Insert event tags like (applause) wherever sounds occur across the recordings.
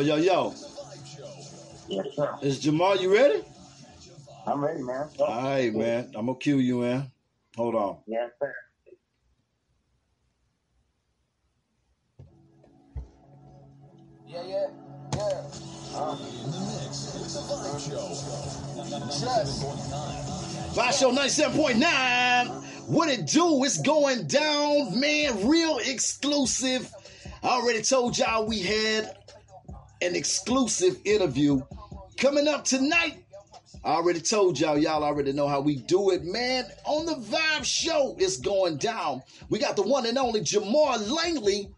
Yo, yo, yo. Yes, sir. Is Jamal, you ready? I'm ready, man. All right, man. I'm gonna cue you in. Hold on. Yes, sir. Yeah, yeah, yeah. Just. Vibe Show 97.9. What it do? It's going down, man. Real exclusive. I already told y'all we had an exclusive interview coming up tonight. I already told y'all, y'all already know how we do it, man. On the Vibe Show, it's going down. We got the one and only Jamar Langley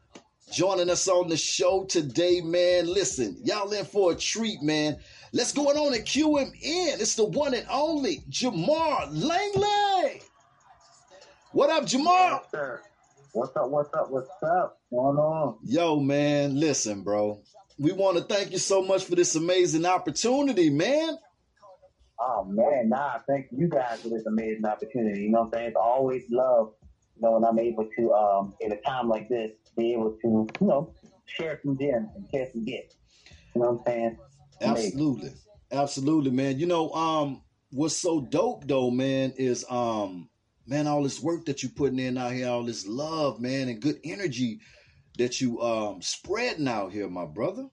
joining us on the show today, man. Listen, y'all in for a treat, man. Let's go on and cue him in. It's the one and only Jamar Langley. What up, Jamar? Yes. What's up? What's up? What's up? What's going on? Yo, man, listen, bro. We want to thank you so much for this amazing opportunity, man. Oh man, nah, thank you guys for this amazing opportunity. You know what I'm saying? It's always love, you know, when I'm able to, um, in a time like this, be able to, you know, share some gems and share some gifts. You know what I'm saying? Amazing. Absolutely. Absolutely, man. You know, um, what's so dope though, man, is um, man, all this work that you're putting in out here, all this love, man, and good energy that you um spreading out here, my brother.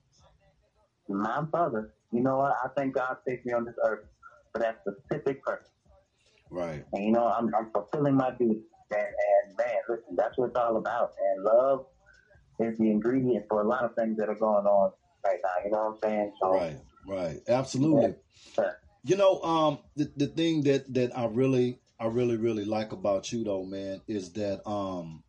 My brother, you know what? I think God placed me on this earth for that specific purpose. Right. And you know, I'm, I'm fulfilling my duty. And, and man, listen, that's what it's all about. And love is the ingredient for a lot of things that are going on right now. You know what I'm saying? So, Right. Right. Absolutely. Yeah. You know, um, the the thing that that I really I really really like about you though, man, is that um,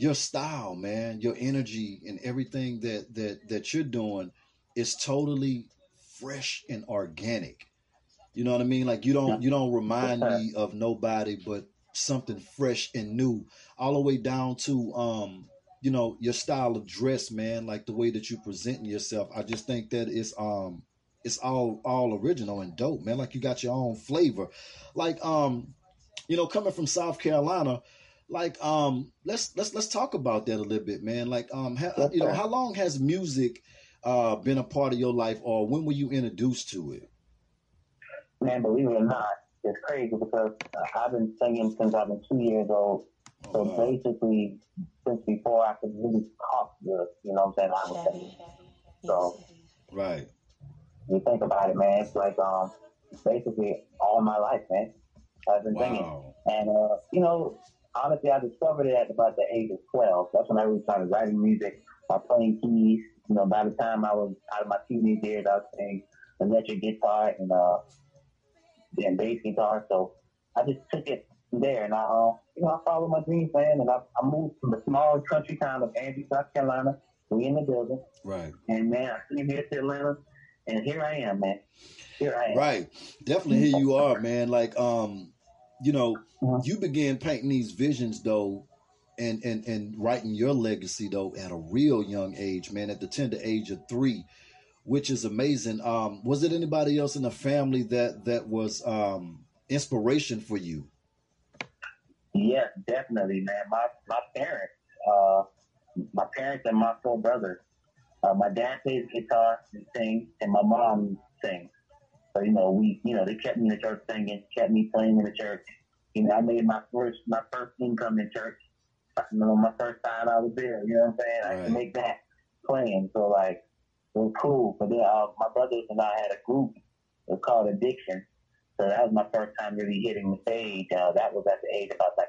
your style, man, your energy and everything that that that you're doing is totally fresh and organic. You know what I mean? Like you don't you don't remind me of nobody but something fresh and new, all the way down to um, you know, your style of dress, man, like the way that you presenting yourself. I just think that it's um it's all all original and dope, man. Like you got your own flavor. Like um, you know, coming from South Carolina, like um, let's let's let's talk about that a little bit, man. Like um, ha, Yes, you know, how long has music uh been a part of your life, or when were you introduced to it? Man, believe it or not, it's crazy because uh, I've been singing since I've been two years old. So Oh, wow. basically, since before I could really talk good, you know what I'm saying? I was singing. So Right, you think about it, man, it's like um, basically all my life, man. I've been singing. wow, And, uh, you know, honestly, I discovered it at about the age of 12. That's when I really started writing music by playing keys. You know, by the time I was out of my teenage years, I was playing electric guitar and, uh, and bass guitar. So I just took it from there and I, uh, you know, I followed my dreams, man. And I, I moved from the small country town of Andrew, South Carolina. We in the building. right, And, man, I came here to Atlanta. And here I am, man. Here I am. right. Definitely, here you are, man. Like um, you know, Mhm. you began painting these visions though. And, and, and writing your legacy though at a real young age, man, at the tender age of three, which is amazing. Um, was it anybody else in the family that that was um, inspiration for you? Yes, definitely, man. My my parents, uh, my parents and my four brothers. Uh, my dad plays guitar and sings, and my mom sings. So you know, we you know they kept me in the church singing, kept me playing in the church. You know, I made my first my first income in church. You know, my first five dollar bill. You know what I'm saying? I Right. can make that playing. So like, it was cool. But then uh, my brothers and I had a group. It was called Addiction. So that was my first time really hitting the stage. Uh, that was at the age of about like,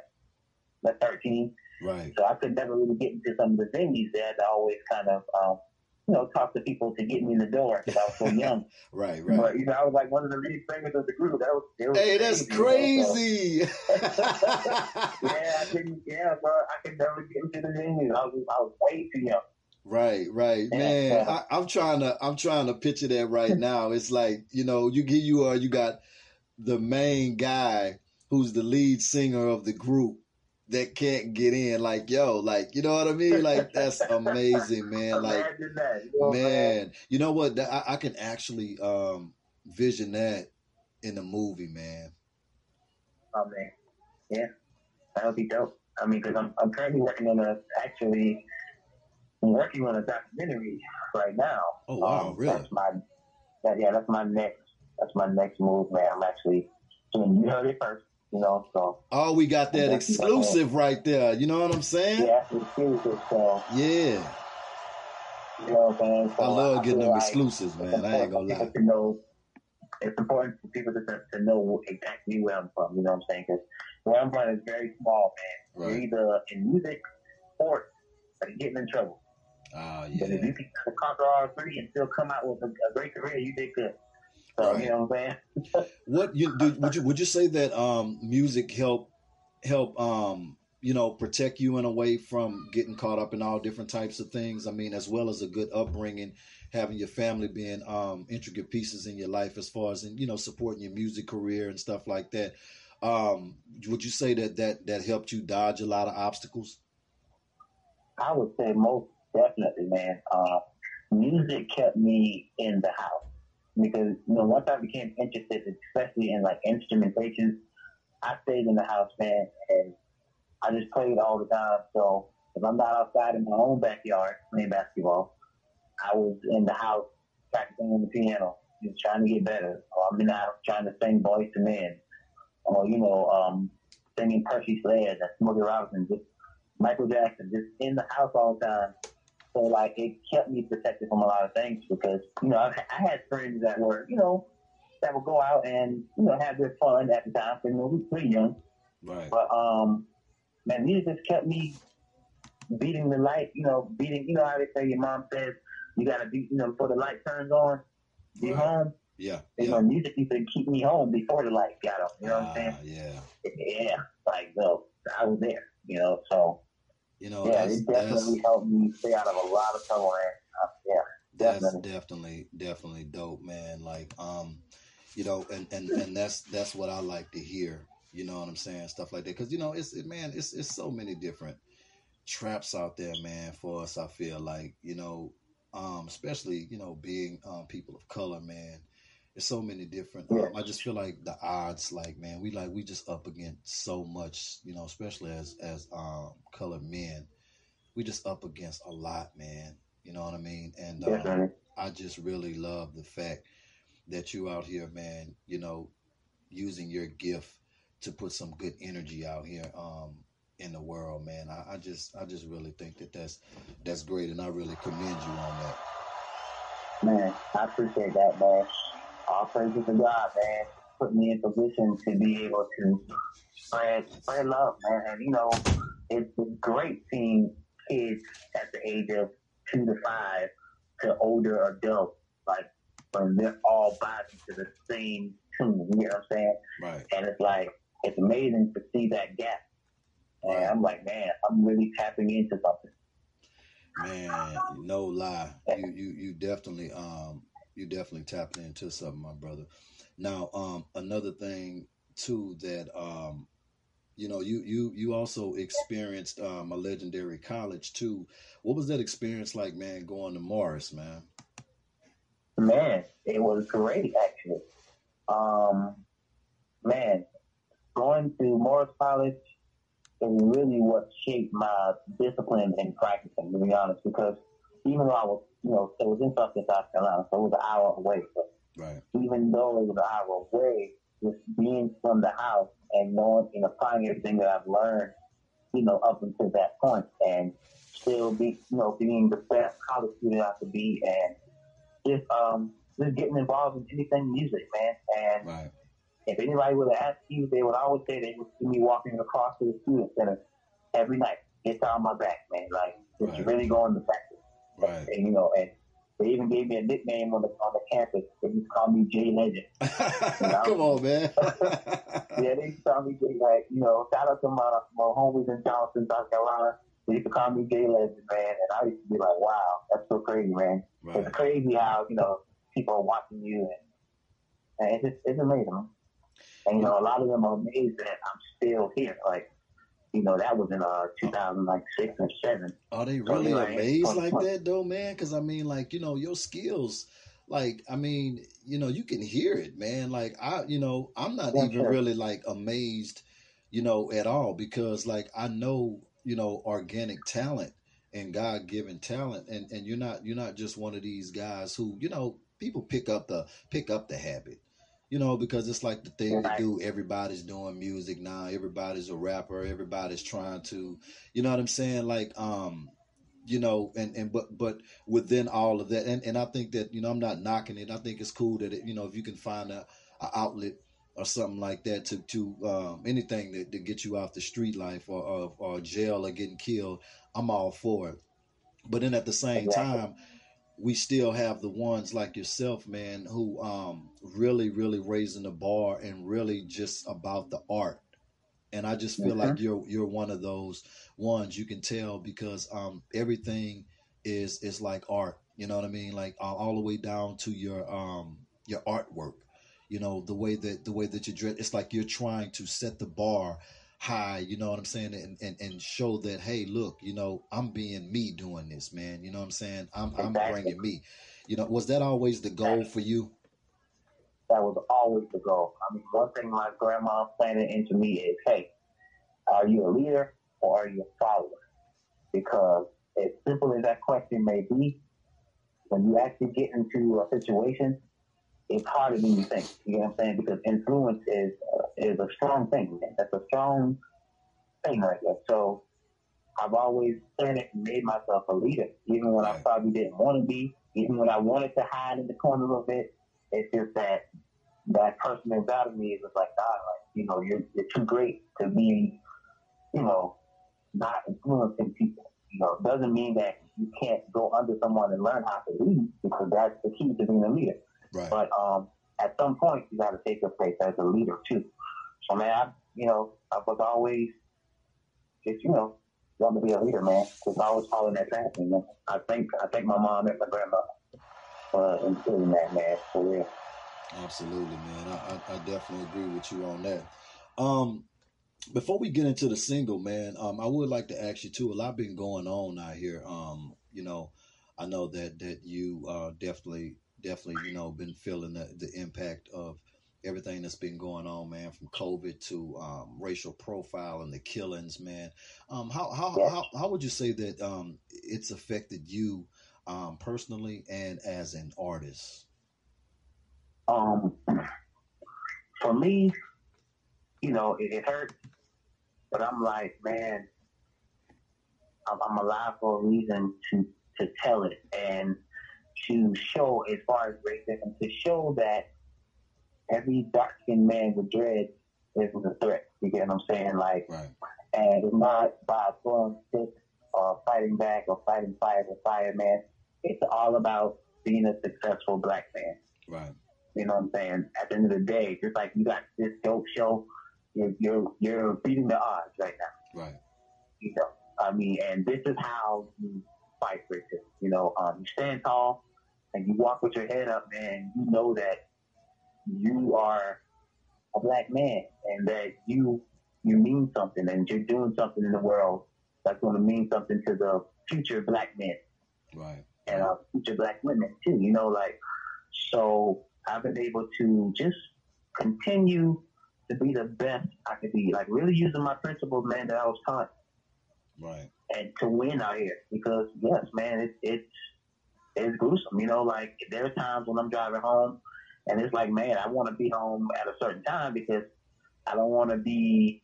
like 13. Right, So I could never really get into some of the venues there. I always kind of um, you know, talk to people to get me in the door because I was so (laughs) young. right, right. But you know, I was like one of the lead singers of the group. That was, it was Hey, that's crazy. you know, so- crazy. (laughs) (laughs) yeah, I couldn't. Yeah, bro, I could never get into the venue. I was, I was way too young. Right, right, Yeah, man. I, I'm trying to, I'm trying to picture that right now. It's like you know, you get you are, you got the main guy who's the lead singer of the group that can't get in. Like, yo, like you know what I mean? Like that's amazing, man. Like, Imagine that. You know what I'm saying? man, you know what? I, I can actually um vision that in the movie, man. Oh man, yeah, that would be dope. I mean, because I'm I'm currently working on a actually I'm working on a documentary right now. Oh wow, Um, really? That's my that yeah, that's my next that's my next move, man. I'm actually doing. You heard it first, you know. So Oh, we got that exclusive right there. You know what I'm saying? yeah, exclusive. So Yeah. you know what I'm saying. So I love getting them like exclusives, man. I ain't gonna lie. know, it's important for people to, to know exactly where I'm from. You know what I'm saying? Because where I'm from is very small, man. You're Right. either in music, sports, or you're getting in trouble. Ah, But if you can conquer all three and still come out with a, a great career, you did good. So Right. you know what I'm saying? (laughs) What you do, would you would you say that um music help help um you know protect you in a way from getting caught up in all different types of things? I mean, as well as a good upbringing, having your family being um intricate pieces in your life as far as in, you know supporting your music career and stuff like that. Um, would you say that that that helped you dodge a lot of obstacles? I would say most definitely, man. Uh, music kept me in the house because you know once I became interested, especially in like instrumentation, I stayed in the house, man, and I just played all the time. So if I'm not outside in my own backyard playing basketball, I was in the house practicing on the piano, just trying to get better. Or I'm in the house trying to sing Boyz II Men, or you know, um, singing Percy Sledge and Smokey Robinson, just Michael Jackson, just in the house all the time. So like it kept me protected from a lot of things because you know I, I had friends that were you know that would go out and you know have their fun at the time. You know, we were pretty young, Right. but um, man, music just kept me beating the light. You know, beating. You know how they say your mom says you gotta be you know before the light turns on, be Right. home. Yeah. You Yeah. know, music used to keep me home before the light got on. You know what I'm saying? Ah, yeah. (laughs) Yeah, like no, I was there. You know, so You know, yeah, that's, it that's definitely helped me stay out of a lot of trouble. Uh, yeah, that's definitely. definitely definitely dope man like um you know and and and that's that's what i like to hear you know what i'm saying stuff like that because you know it's it, man it's it's so many different traps out there man for us i feel like you know um especially you know being um people of color man there's so many different um, i just feel like the odds like man we like we just up against so much you know especially as as um colored men we just up against a lot man you know what i mean and um. I just really love the fact that you out here, man, you know, using your gift to put some good energy out here um in the world, man. I, I just I just really think that that's that's great and I really commend you on that. Man, I appreciate that, man. All praises to God, man. Put me in position to be able to spread spread love, man. And you know, it's, great seeing kids at the age of two to five to older adults, like when they're all vibing to the same tune. You know what I'm saying? Right. And it's like it's amazing to see that gap. And I'm like, man, I'm really tapping into something. Man, no lie. You you you definitely um you definitely tapped into something, my brother. Now, um another thing too that um you know you you you also experienced um a legendary college too. What was that experience like, man, going to Morris, man? Man, it was great actually. Um, man, going to Morris College is really what shaped my discipline in practicing, to be honest, because even though I was, you know, it was in Southern South Carolina, so it was an hour away. But Right. even though it was an hour away, just being from the house and knowing and applying everything that I've learned, you know, up until that point, and still be, you know, being the best college student I could be, and just um, just getting involved in anything music, man. And Right. if anybody would have asked you, they would always say they would see me walking across to the student center every night, guitar on my back, man. Like just Right. really going to practice, Right. and you know, and They even gave me a nickname on the on the campus. They used to call me Jay Legend. (laughs) Come on, man. (laughs) yeah, they used to call me Jay. Like you know, shout out to my my homies in Charleston, South Carolina. They used to call me Jay Legend, man, and I used to be like, wow, that's so crazy, man. right. It's crazy how you know people are watching you, and, and it's just it's amazing. And you know, a lot of them are amazed that I'm still here. Like, you know, that was in uh 2006 or seven. Are they really you know, amazed like that though, man? Because I mean, like you know, your skills, like I mean, you know, you can hear it, man. Like I, you know, I'm not Yeah, even sure. really like amazed, you know, at all because like I know, you know, organic talent and God given talent, and and you're not you're not just one of these guys who you know people pick up the pick up the habit. You know, because it's like the thing to do. Everybody's doing music now. Everybody's a rapper. Everybody's trying to, you know what I'm saying? Like, um, you know, and and but but within all of that, and and I think that you know I'm not knocking it. I think it's cool that it, you know if you can find a, a outlet or something like that to to um, anything that to get you off the street life or, or or jail or getting killed, I'm all for it. But then at the same time, we still have the ones like yourself, man, who um really really raising the bar and really just about the art. And I just feel Mhm. like you're you're one of those ones you can tell because um everything is is like art. You know what I mean? Like all, all the way down to your um your artwork. You know the way that the way that you dress. It's like you're trying to set the bar high. You know what I'm saying? And and, and show that hey, look, you know I'm being me doing this, man. You know what I'm saying? I'm I'm bringing me. You know, was that always the goal for you? That was always the goal. I mean, one thing my grandma planted into me is, hey, are you a leader or are you a follower? Because as simple as that question may be, when you actually get into a situation, it's harder than you think. You know what I'm saying? Because influence is uh, is a strong thing. Man. That's a strong thing right there. So I've always planted and made myself a leader, even when I probably didn't want to be, even when I wanted to hide in the corner a little bit. It's just that that person inside of me is just like, God, like, you know, you're, you're too great to be, you know, not influencing people. You know, it doesn't mean that you can't go under someone and learn how to lead because that's the key to being a leader. Right. But um, at some point, you got to take your place as a leader too. So man, I, you know, I was always just, you know, want to be a leader, man. Because I was following that path, you know. I think I think my mom and my grandma for instilling that, man, for real. Absolutely, man. I, I, I definitely agree with you on that. Um, before we get into the single, man, um, I would like to ask you too. A lot been going on out here. Um, you know, I know that that you uh definitely, definitely, you know, been feeling the, the impact of everything that's been going on, man, from COVID to um, racial profile and the killings, man. Um, how how, Yeah. how how would you say that um it's affected you um personally and as an artist? Um, for me, you know, it, it hurts, but I'm like, man, I'm, I'm alive for a reason to to tell it and to show, as far as racism, to show that every dark skinned man with dread isn't a threat. You get what I'm saying? Like, Right. and it's not by throwing sticks or fighting back or fighting fire with fire, man. It's all about being a successful black man. Right. You know what I'm saying? At the end of the day, just like you got this dope show, you're you're, you're beating the odds right now. Right. You know, I mean, and this is how you fight racism. You know, um, you stand tall and you walk with your head up, man. You know that you are a black man and that you you mean something and you're doing something in the world that's going to mean something to the future black men Right. and uh, future black women too. You know, like so I've been able to just continue to be the best I could be, like really using my principles, man, that I was taught, Right. and to win out here. Because yes, man, it's it's it's gruesome. You know, like there are times when I'm driving home, and it's like, man, I want to be home at a certain time because I don't want to be,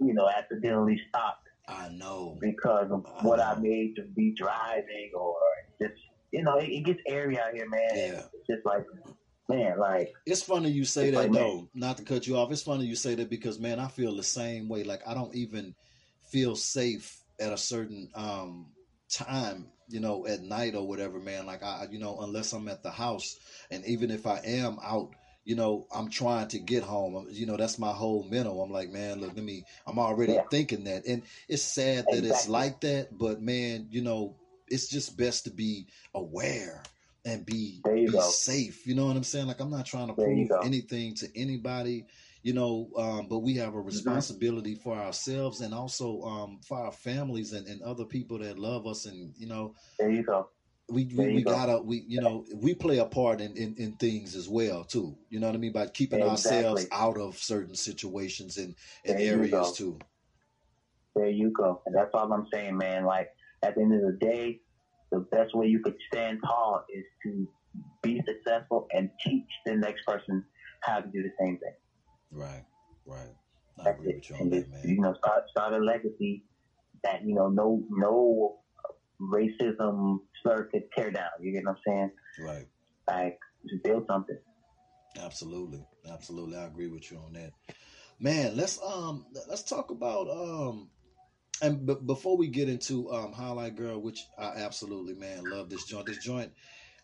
you know, accidentally stopped I know. because of what I made to be driving or just you know it, it gets airy out here, man. Yeah. It's just like man, like It's funny you say that like, though. Not to cut you off. It's funny you say that because man, I feel the same way. Like I don't even feel safe at a certain um time, you know, at night or whatever, man. Like I, you know, unless I'm at the house, and even if I am out, you know, I'm trying to get home. You know, that's my whole mental. I'm like, man, look, let me. I'm already Yeah. thinking that, and it's sad that it's like that. But man, you know, it's just best to be aware and be be go. safe. You know what I'm saying? Like I'm not trying to There prove anything to anybody. You know, um, but we Mm-hmm. have a responsibility for ourselves and also um, for our families and, and other people that love us. And you know, There you go. we we, we go. gotta we you know we play a part in, in in things as well too. You know what I mean by keeping ourselves out of certain situations and, and There areas too. There you go. And that's all I'm saying, man. Like at the end of the day, the best way you could stand tall is to be successful and teach the next person how to do the same thing. Right, right. I That's agree it. with you on that, man. you know, start start a legacy that you know no no racism slur could tear down. You get what I'm saying? Right. Like just build something. Absolutely, absolutely. I agree with you on that. Man, let's um let's talk about um and b- before we get into um highlight girl, which I absolutely man love this joint. This joint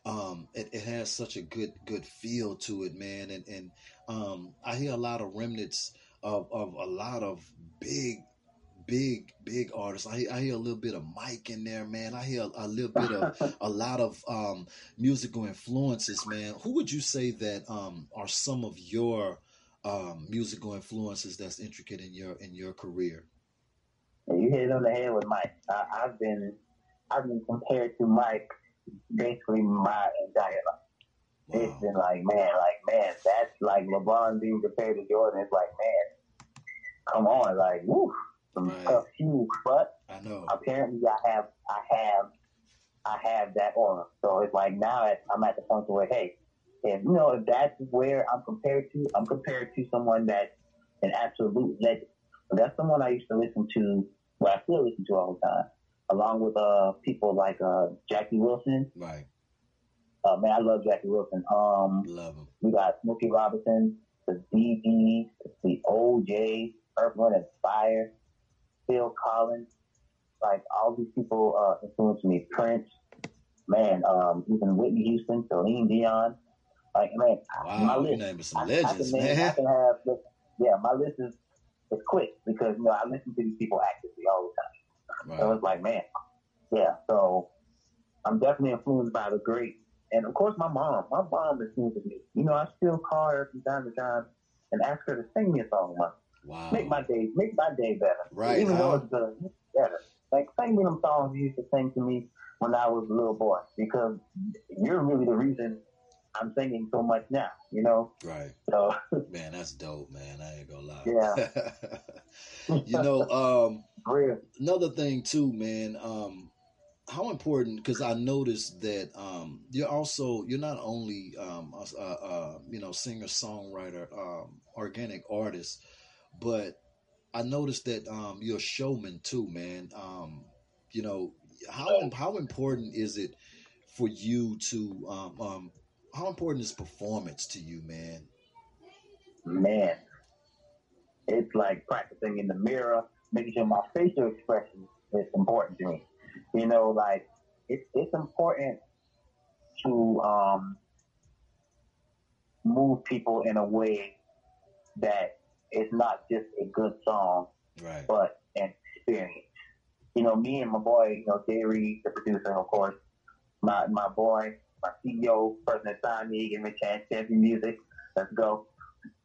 um it, it has such a good good feel to it, man, and and um I hear a lot of remnants of of a lot of big big big artists. I, I hear a little bit of Mike in there, man. I hear a, a little bit of (laughs) a lot of um, musical influences, man. Who would you say that um, are some of your um, musical influences that's intricate in your in your career? You hit it on the head with Mike. I, I've been I've been compared to Mike basically my entire life. Wow. It's been like, man, like man, that's like LeBron being compared to Jordan. It's like, man, come on, like, woo, some Right. tough shoes. But I know. apparently, I have, I have, I have that aura. So it's like now I'm at the point where, hey, if you know, if that's where I'm compared to, I'm compared to someone that's an absolute legend. That's someone I used to listen to, well, I still listen to all the time, along with uh people like uh Jackie Wilson. Right. Uh, man, I love Jackie Wilson. Um, Love them. we got Smokey Robinson, the DBs, the OJ, Earth, Wind and Fire, Phil Collins. Like all these people uh, influenced me. Prince, man, um, even Whitney Houston, Celine Dion. Like man, my Wow, you list. I, some I legends, can name, I can have, yeah, my list is is quick because you know I listen to these people actively all the time. So Right. it's like, man, yeah. So I'm definitely influenced by the great, and of course my mom. My mom influences me. You know, I still call her from time to time and ask her to sing me a song. Like, Wow. make my day, make my day better. Right, Even though it's it better. Like sing me them songs you used to sing to me when I was a little boy, because you're really the reason I'm singing so much now. You know, Right. so (laughs) Man, that's dope, man. I ain't gonna lie. Yeah. (laughs) you know, um, (laughs) real. another thing too, man. Um, how important? Because I noticed that um, you're also you're not only um, a, a, a you know singer songwriter, um, organic artist, but I noticed that um, you're a showman too, man. Um, you know how how important is it for you to um, um, how important is performance to you, man? man, it's like practicing in the mirror, making sure my facial expression is important to me. You know, like it's it's important to um, move people in a way that it's not just a good song, Right. but an experience. You know, me and my boy, you know, Derry, the producer, of course, my my boy, my CEO, person that signed me, gave me a chance, champion music. Let's go.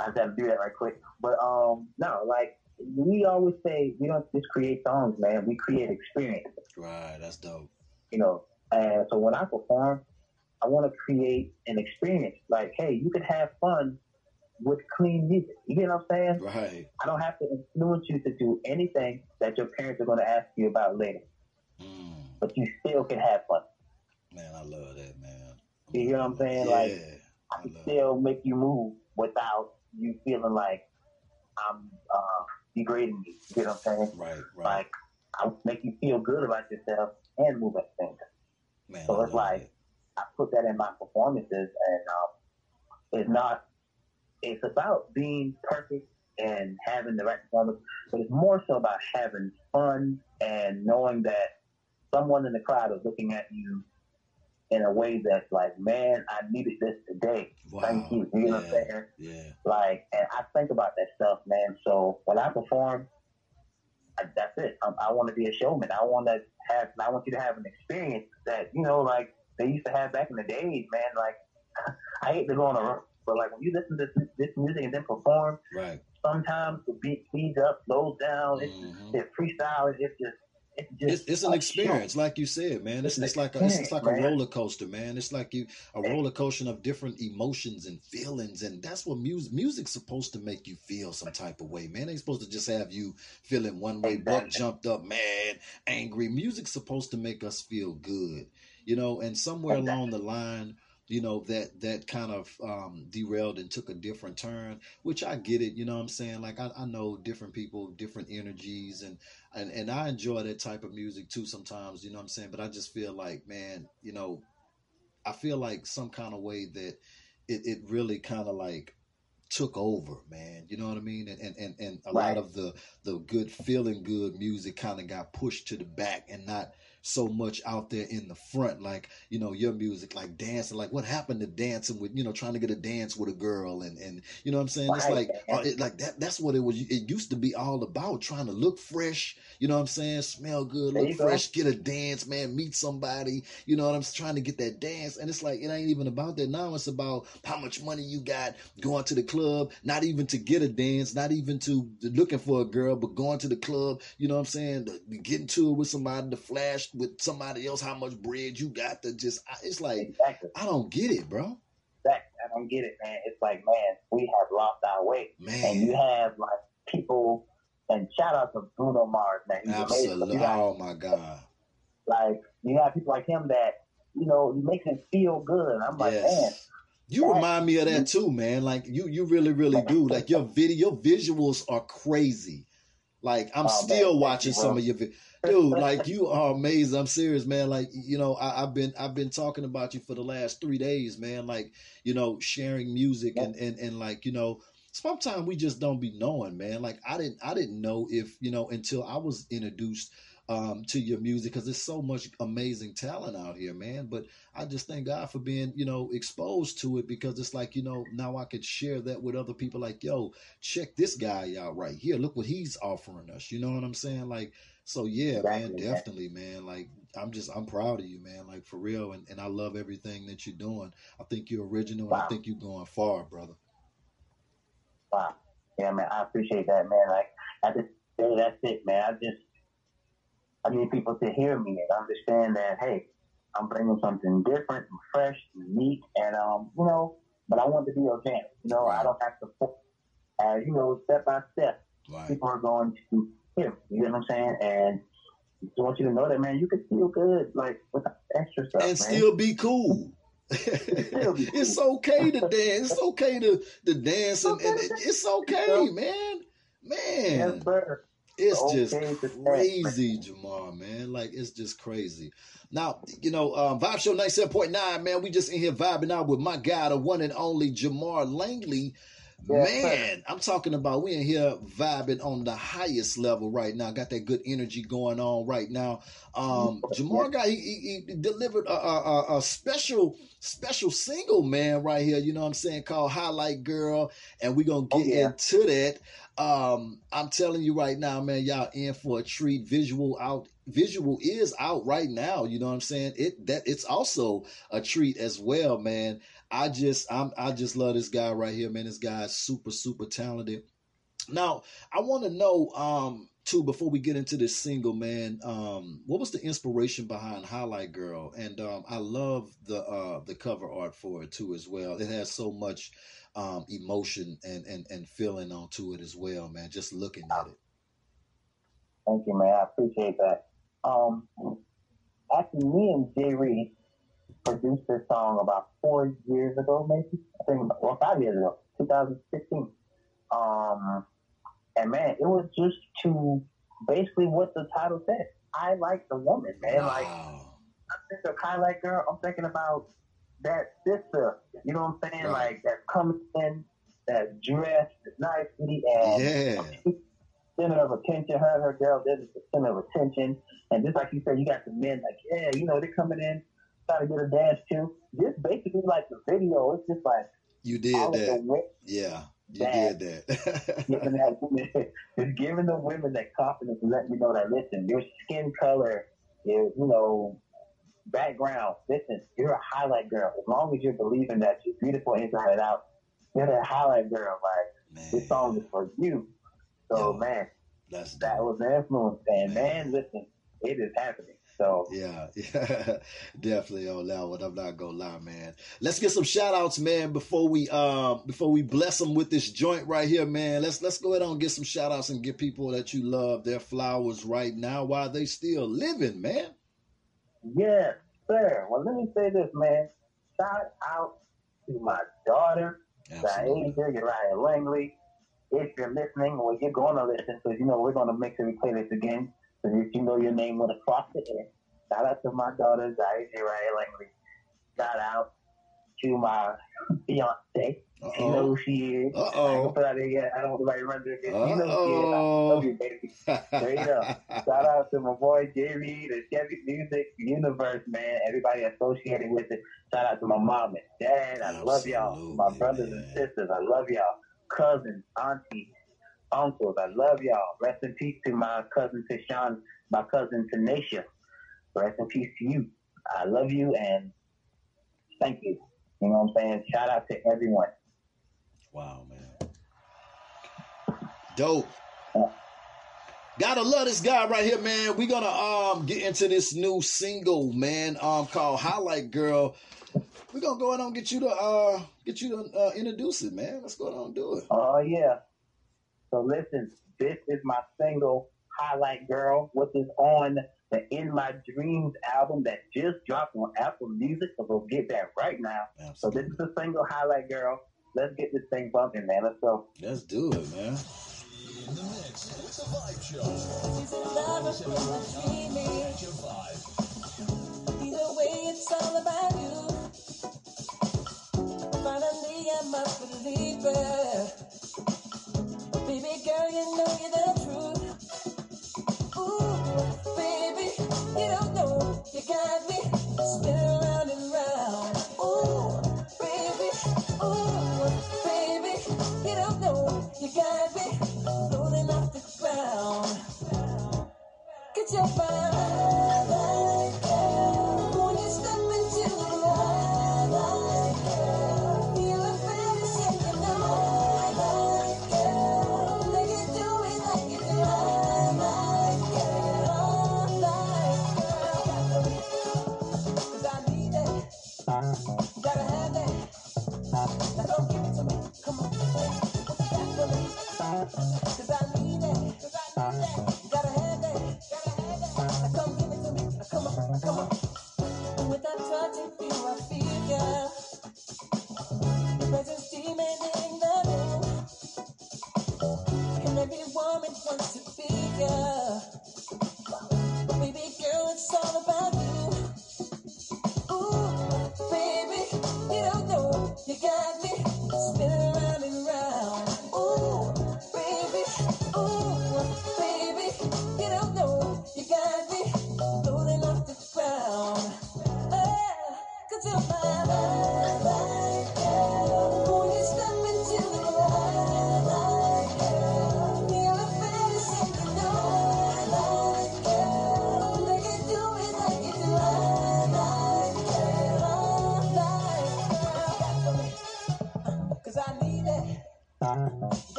I just had to do that right quick. But um, no, like we always say, we don't just create songs, man. We create experience. Right. That's dope. You know, and so when I perform, I want to create an experience. Like, hey, you can have fun with clean music. You get what I'm saying? Right. I don't have to influence you to do anything that your parents are going to ask you about later, Mm, but you still can have fun. man, I love that, man. You hear what I'm saying? Yeah. Like, I I can love still make you move without you feeling like I'm uh, degrading you. You get what I'm saying? Right, right. Like, I make you feel good about yourself and move at the same time. Man, So I it's like that. I put that in my performances, and um, it's not. It's about being perfect and having the right performance, but it's more so about having fun and knowing that someone in the crowd is looking at you in a way that's like, man, I needed this today. Wow. Thank you. You know what I'm saying? Yeah. Like, and I think about that stuff, man. So when I perform, I, that's it. I, I want to be a showman. I want to have. I want you to have an experience that you know, like they used to have back in the days, man. Like, (laughs) I hate to go on a run, but like when you listen to this, this music and then perform, Right. sometimes the beat speeds up, slows down. It's Mhm. it's freestyle. It's just it's It's, it's an experience, like you said, man. It's, It's like a, it's, like a roller coaster, man. It's like you a roller coaster of different emotions and feelings, and that's what music music's supposed to make you feel some type of way, man. Ain't supposed to just have you feeling one way, buck jumped up, mad, angry. Music's supposed to make us feel good, you know. And somewhere along the line, you know that that kind of um, derailed and took a different turn, which I get it. You know what I'm saying? Like I, I know different people, different energies, and and and I enjoy that type of music too sometimes, you know what I'm saying? But I just feel like, man, you know, I feel like some kind of way that it, it really kind of like took over, man. You know what I mean? And and and, and a lot of the the good feeling good music kind of got pushed to the back and not so much out there in the front like you know your music like dancing like what happened to dancing with you know trying to get a dance with a girl and and you know what i'm saying? It's like uh, it, like that that's what it was it used to be all about trying to look fresh you know what i'm saying? Smell good look you go. fresh get a dance man meet somebody you know what i'm trying to get that dance. And it's like it ain't even about that now it's about how much money you got going to the club not even to get a dance not even to looking for a girl but going to the club you know what i'm saying? To, to it with somebody to flash with somebody else how much bread you got to just it's like exactly. i don't get it bro That I don't get it, man. It's like, man, we have lost our way. and you have like people and shout out to Bruno Mars, man. He's absolutely You got, oh my god like you have people like him that you know he makes it feel good. I'm like, man. You remind me of that too, man. Like you, you really, really do. (laughs) Like your video, your visuals are crazy. Like I'm Oh, still thank watching you, some of your, vi- dude. (laughs) Like you are amazing. I'm serious, man. Like you know, I, I've been, I've been talking about you for the last three days, man. Like you know, sharing music and and and like you know, sometimes we just don't be knowing, man. Like I didn't, I didn't know if you know until I was introduced um to your music because there's so much amazing talent out here man but I just thank God for being, you know, exposed to it because it's like, you know, now I could share that with other people like, yo, check this guy out right here. Look what he's offering us. You know what I'm saying? Like, so yeah, man, Exactly, man. definitely, man. Like, I'm just, I'm proud of you, man. Like, for real. And, and I love everything that you're doing. I think you're original and I think you're going far, brother. wow, yeah, man, I appreciate that, man. Like I just say that's it, man. I just I need people to hear me and understand that, hey, I'm bringing something different and fresh and unique, and um, you know, but I want to be organic. You know, I don't have to, uh, you know, step by step. Right. people are going to hear. me, You know what I'm saying? And I want you to know that, man, you can feel good, like with extra stuff, and man. still be (laughs) cool. it's okay to dance. It's okay to, to dance and, and it's okay, man. Man. It's just crazy, Jamar, man. Like it's just crazy. Now, you know, um, Vibe Show 97.9, man. We just in here vibing out with my guy, the one and only Jamar Langley. Yes, man, I'm talking about we in here vibing on the highest level right now. Got that good energy going on right now. Um, Jamar got he, he, he delivered a, a, a- special special single, man, right here. You know what I'm saying? Called Highlight Girl, and we gonna Oh, get yeah. into that. Um, I'm telling you right now, man, y'all in for a treat. Visual out, visual is out right now. You know what I'm saying? It that it's also a treat as well, man. I just I'm I just love this guy right here, man. This guy's super super talented. Now I want to know um too before we get into this single, man. Um, what was the inspiration behind Highlight Girl? And um, I love the uh the cover art for it too as well. It has so much um emotion and and and feeling onto it as well, man. Just looking at it. Thank you, man. I appreciate that. Um, actually, me and Jay Reed produced this song about four years ago, maybe. I think, about, well, five years ago, 2016. Um, and man, it was just to basically what the title said. I like the woman, man. Like. I think of highlight girl, I'm thinking about that sister, you know what I'm saying? Right. Like, that's coming in, that's dressed nicely, and Yeah. center of attention. Her her girl, they're the center of attention. And just like you said, you got the men like, yeah, you know, they're coming in trying to get a dance too. Just basically like the video. It's just like You did all of the that. Yeah, you That- did that. (laughs) giving that just (laughs) giving the women that confidence and letting me know that listen, your skin color, your you know, background. Listen, you're a highlight girl. As long as you're believing that you're beautiful inside and out, you're that highlight girl. Like this song is for you. So Yeah. man, that's that was the influence. And man, listen, it is happening. So Yeah, (laughs) yeah, definitely on that one. I'm not gonna lie, man. Let's get some shout outs, man, before we um before we bless them with this joint right here, man. Let's let's go ahead and get some shout outs and give people that you love their flowers right now while they still living, man. yes, sir. Well, let me say this, man. Shout out to my daughter. Diasia, Uriah Langley. If you're listening, or you're going to listen, so you know we're going to make sure we play this again. So if you know your name went across the air, shout out to my daughter, Diasia Uriah Langley. Shout out to my fiance. Uh She knows who she is. Uh I oh. gonna put out there yet. I don't want nobody to run through this. You know who she is. I love you, baby. Straight up. Shout out to my boy Jerry, the Chevy Music Universe, man. Everybody associated with it. Shout out to my mom and dad. I love y'all. My brothers man. and sisters, I love y'all. Cousins, aunties, uncles, I love y'all. Rest in peace to my cousin Tishawn, my cousin Tanisha. Rest in peace to you. I love you and thank you. You know what I'm saying? Shout out to everyone. Wow, man. Dope. Gotta love this guy right here, man. We're gonna um get into this new single, man, um called Highlight Girl. We're gonna go ahead and get you to uh get you to uh, introduce it, man. Let's go ahead and do it. Oh yeah. So listen, this is my single Highlight Girl, which is on the In My Dreams album that just dropped on Apple Music. So go get that right now. So this is the single Highlight Girl. Let's get this thing bumping, man. Let's go. Let's do it, man. In the mix with the Vibe Show. woman wants to figure.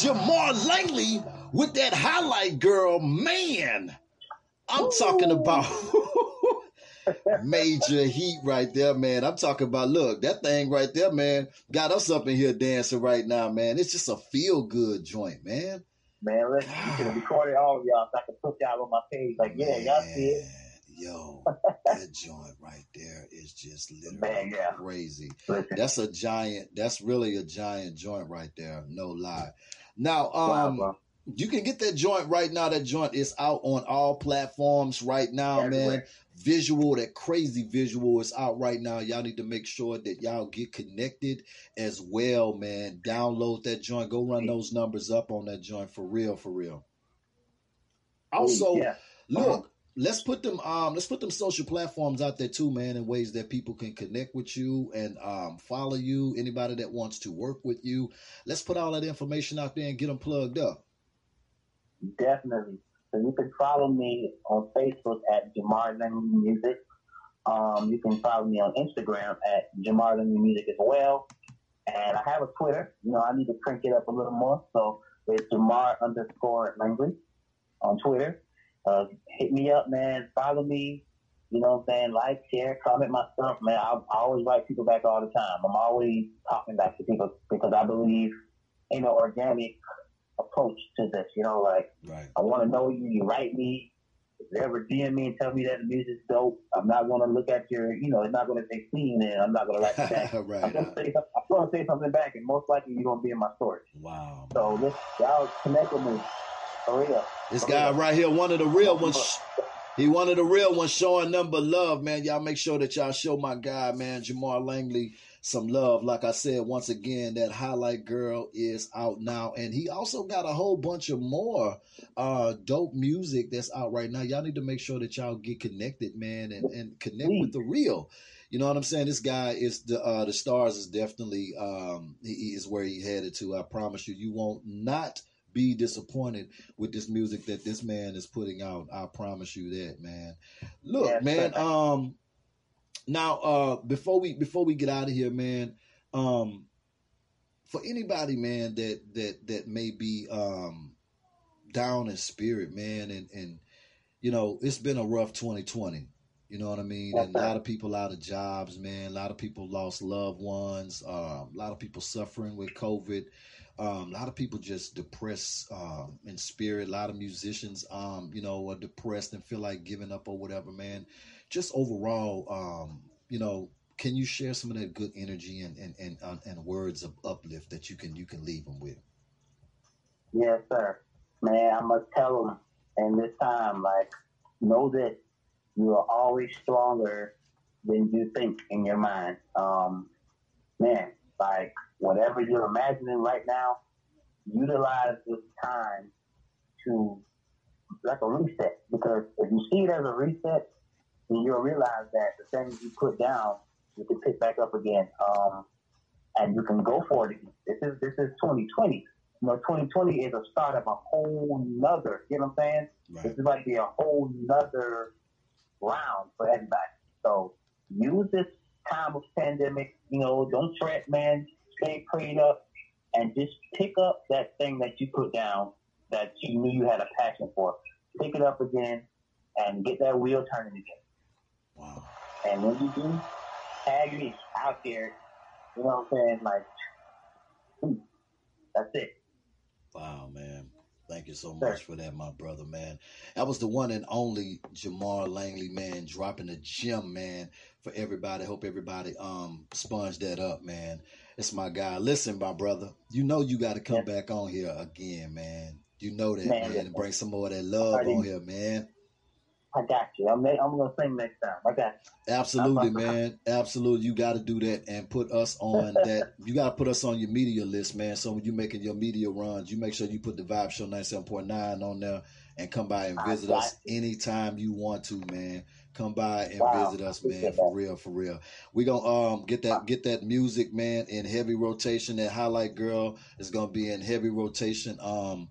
Jamar Langley with that highlight girl, man. I'm talking about (laughs) major heat right there, man. I'm talking about look, that thing right there, man, got us up in here dancing right now, man. It's just a feel good joint, man. Man, listen, you should have recorded all y'all so I can put y'all on my page. Like, yeah, y'all see it. Yo, that joint right there is just literally Man, yeah. crazy. That's a giant. That's really a giant joint right there. No lie. Now, um, bro. you can get that joint right now. That joint is out on all platforms right now, man. Visual, that crazy visual is out right now. Y'all need to make sure that y'all get connected as well, man. Download that joint. Go run those numbers up on that joint for real, for real. Also, yeah. look, let's put them um let's put them social platforms out there too, man, in ways that people can connect with you and um follow you. Anybody that wants to work with you, let's put all that information out there and get them plugged up. Definitely. So you can follow me on Facebook at Jamar Langley Music. Um, you can follow me on Instagram at Jamar Langley Music as well. And I have a Twitter. You know, I need to crank it up a little more. So it's Jamar underscore Langley on Twitter. Uh, hit me up, man. Follow me. You know what I'm saying? Like, share, comment my stuff, man. I, I always write people back all the time. I'm always talking back to people because I believe in an organic approach to this. You know, like, Right. I want to know you. You write me. If you ever DM me and tell me that the music's dope, I'm not going to look at your, you know, it's not going to say clean and I'm not going to write back. (laughs) I'm right. going to say, I'm going to say something back and most likely you're going to be in my story. Wow. So let's, y'all connect with me. For real. This For guy real. right here, one of the real ones. He one of the real ones showing number love, man. Y'all make sure that y'all show my guy, man, Jamar Langley, some love. Like I said, once again, that highlight girl is out now. And he also got a whole bunch of more uh dope music that's out right now. Y'all need to make sure that y'all get connected, man, and, and connect with the real. You know what I'm saying? This guy is the uh the stars is definitely um he, he is where he headed to. I promise you, you won't not be disappointed with this music that this man is putting out. I promise you that, man. Look, man. Um, now, uh, before we before we get out of here, man. Um, for anybody, man, that that that may be um down in spirit, man, and and you know, it's been a rough 2020. You know what I mean? And a lot of people out of jobs, man. A lot of people lost loved ones. Um, a lot of people suffering with COVID. Um, a lot of people just depressed um, in spirit. A lot of musicians, um, you know, are depressed and feel like giving up or whatever, man. Just overall, um, you know, can you share some of that good energy and and and, uh, and words of uplift that you can you can leave them with? Yes, sir. Man, I must tell them in this time, like, know this. You are always stronger than you think in your mind. Um, man, like, whatever you're imagining right now, utilize this time to, like a reset. Because if you see it as a reset, then you'll realize that the things you put down, you can pick back up again. Um, and you can go for it. This is, this is 2020 you know, 2020 is a start of a whole nother, you know what I'm saying? This Right. is like be a whole nother round for everybody. So use this time of pandemic, you know, don't fret, man. Stay prayed up and just pick up that thing that you put down that you knew you had a passion for. Pick it up again and get that wheel turning again. Wow. And when you do, tag me out there. You know what I'm saying? Like, hmm, that's it. Wow, man. Thank you so much for that, my brother, man. That was the one and only Jamar Langley, man, dropping a gem, man, for everybody. Hope everybody um sponged that up, man. It's my guy. Listen, my brother, you know you got to come Yeah. back on here again, man. You know that, Man, man, and bring some more of that love on here, man. I got you. I'm, I'm gonna sing next time. I got you. Absolutely, (laughs) man. Absolutely. You got to do that and put us on that. You got to put us on your media list, man. So when you're making your media runs, you make sure you put the Vibe Show 97.9 on there and come by and visit us anytime you want to, man. Come by and Wow. visit us, man. For real, for real. We gonna um get that get that music, man, in heavy rotation. That highlight girl is gonna be in heavy rotation. Um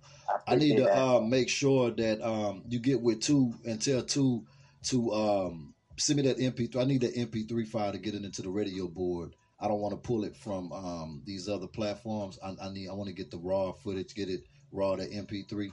I need to uh, make sure that um, you get with two and tell two to um, send me that MP3. I need that MP3 file to get it into the radio board. I don't want to pull it from um, these other platforms. I, I need I want to get the raw footage, get it raw to MP3,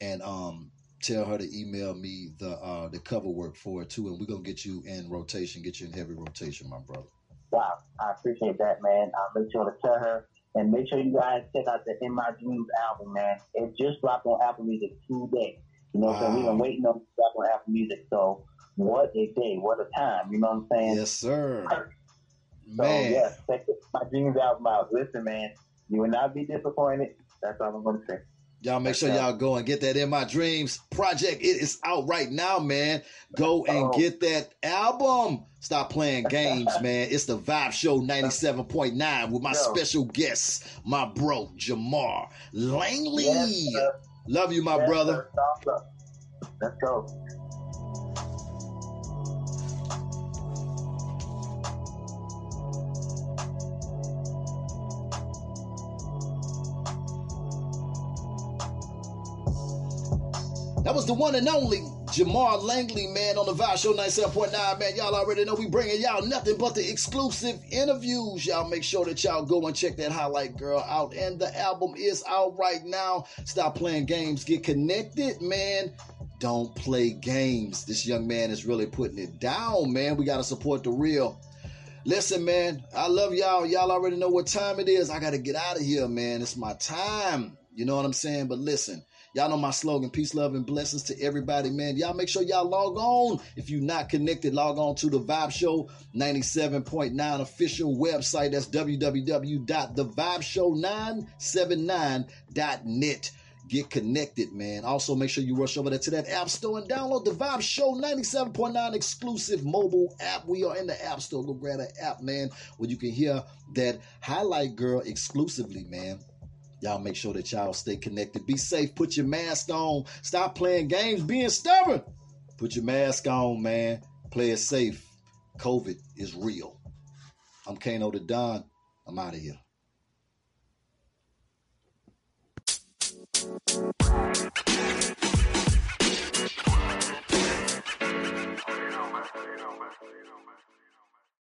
and um, tell her to email me the uh, the cover work for it too, and we're gonna get you in rotation, get you in heavy rotation, my brother. Wow, I appreciate that, man. I'll make sure to tell her. And make sure you guys check out the In My Dreams album, man. It just dropped on Apple Music today. You know, so we've been waiting on it to drop on Apple Music. So what a day, what a time. You know what I'm saying? Yes, sir. So Man, yeah, check the My Dreams album out. Listen, man, you will not be disappointed. That's all I'm gonna say. Y'all make sure y'all go and get that in my dreams project. It is out right now, man. Go and get that album. Stop playing games, (laughs) man. It's the Vibe Show 97.9 with my Yo. special guest, my bro, Jamar Langley. Yes. Love you, my Yes, brother. sir. Let's go. The one and only Jamar Langley, man, on the Vibe Show 97.9, man. Y'all already know we bringing y'all nothing but the exclusive interviews. Y'all make sure that y'all go and check that Highlight Girl out. And the album is out right now. Stop playing games. Get connected, man. Don't play games. This young man is really putting it down, man. We got to support the real. Listen, man, I love y'all. Y'all already know what time it is. I got to get out of here, man. It's my time. You know what I'm saying? But listen, y'all know my slogan peace, love, and blessings to everybody, man. Y'all make sure y'all log on. If you're not connected, log on to the Vibe Show 97.9 official website. That's www.thevibeshow979.net. Get connected, man. Also, make sure you rush over there to that app store and download the Vibe Show 97.9 exclusive mobile app. We are in the app store. Go grab that app, man, where you can hear that Highlight Girl exclusively, man. Y'all make sure that y'all stay connected. Be safe. Put your mask on. Stop playing games, being stubborn. Put your mask on, man. Play it safe. COVID is real. I'm Kano the Don. I'm out of here.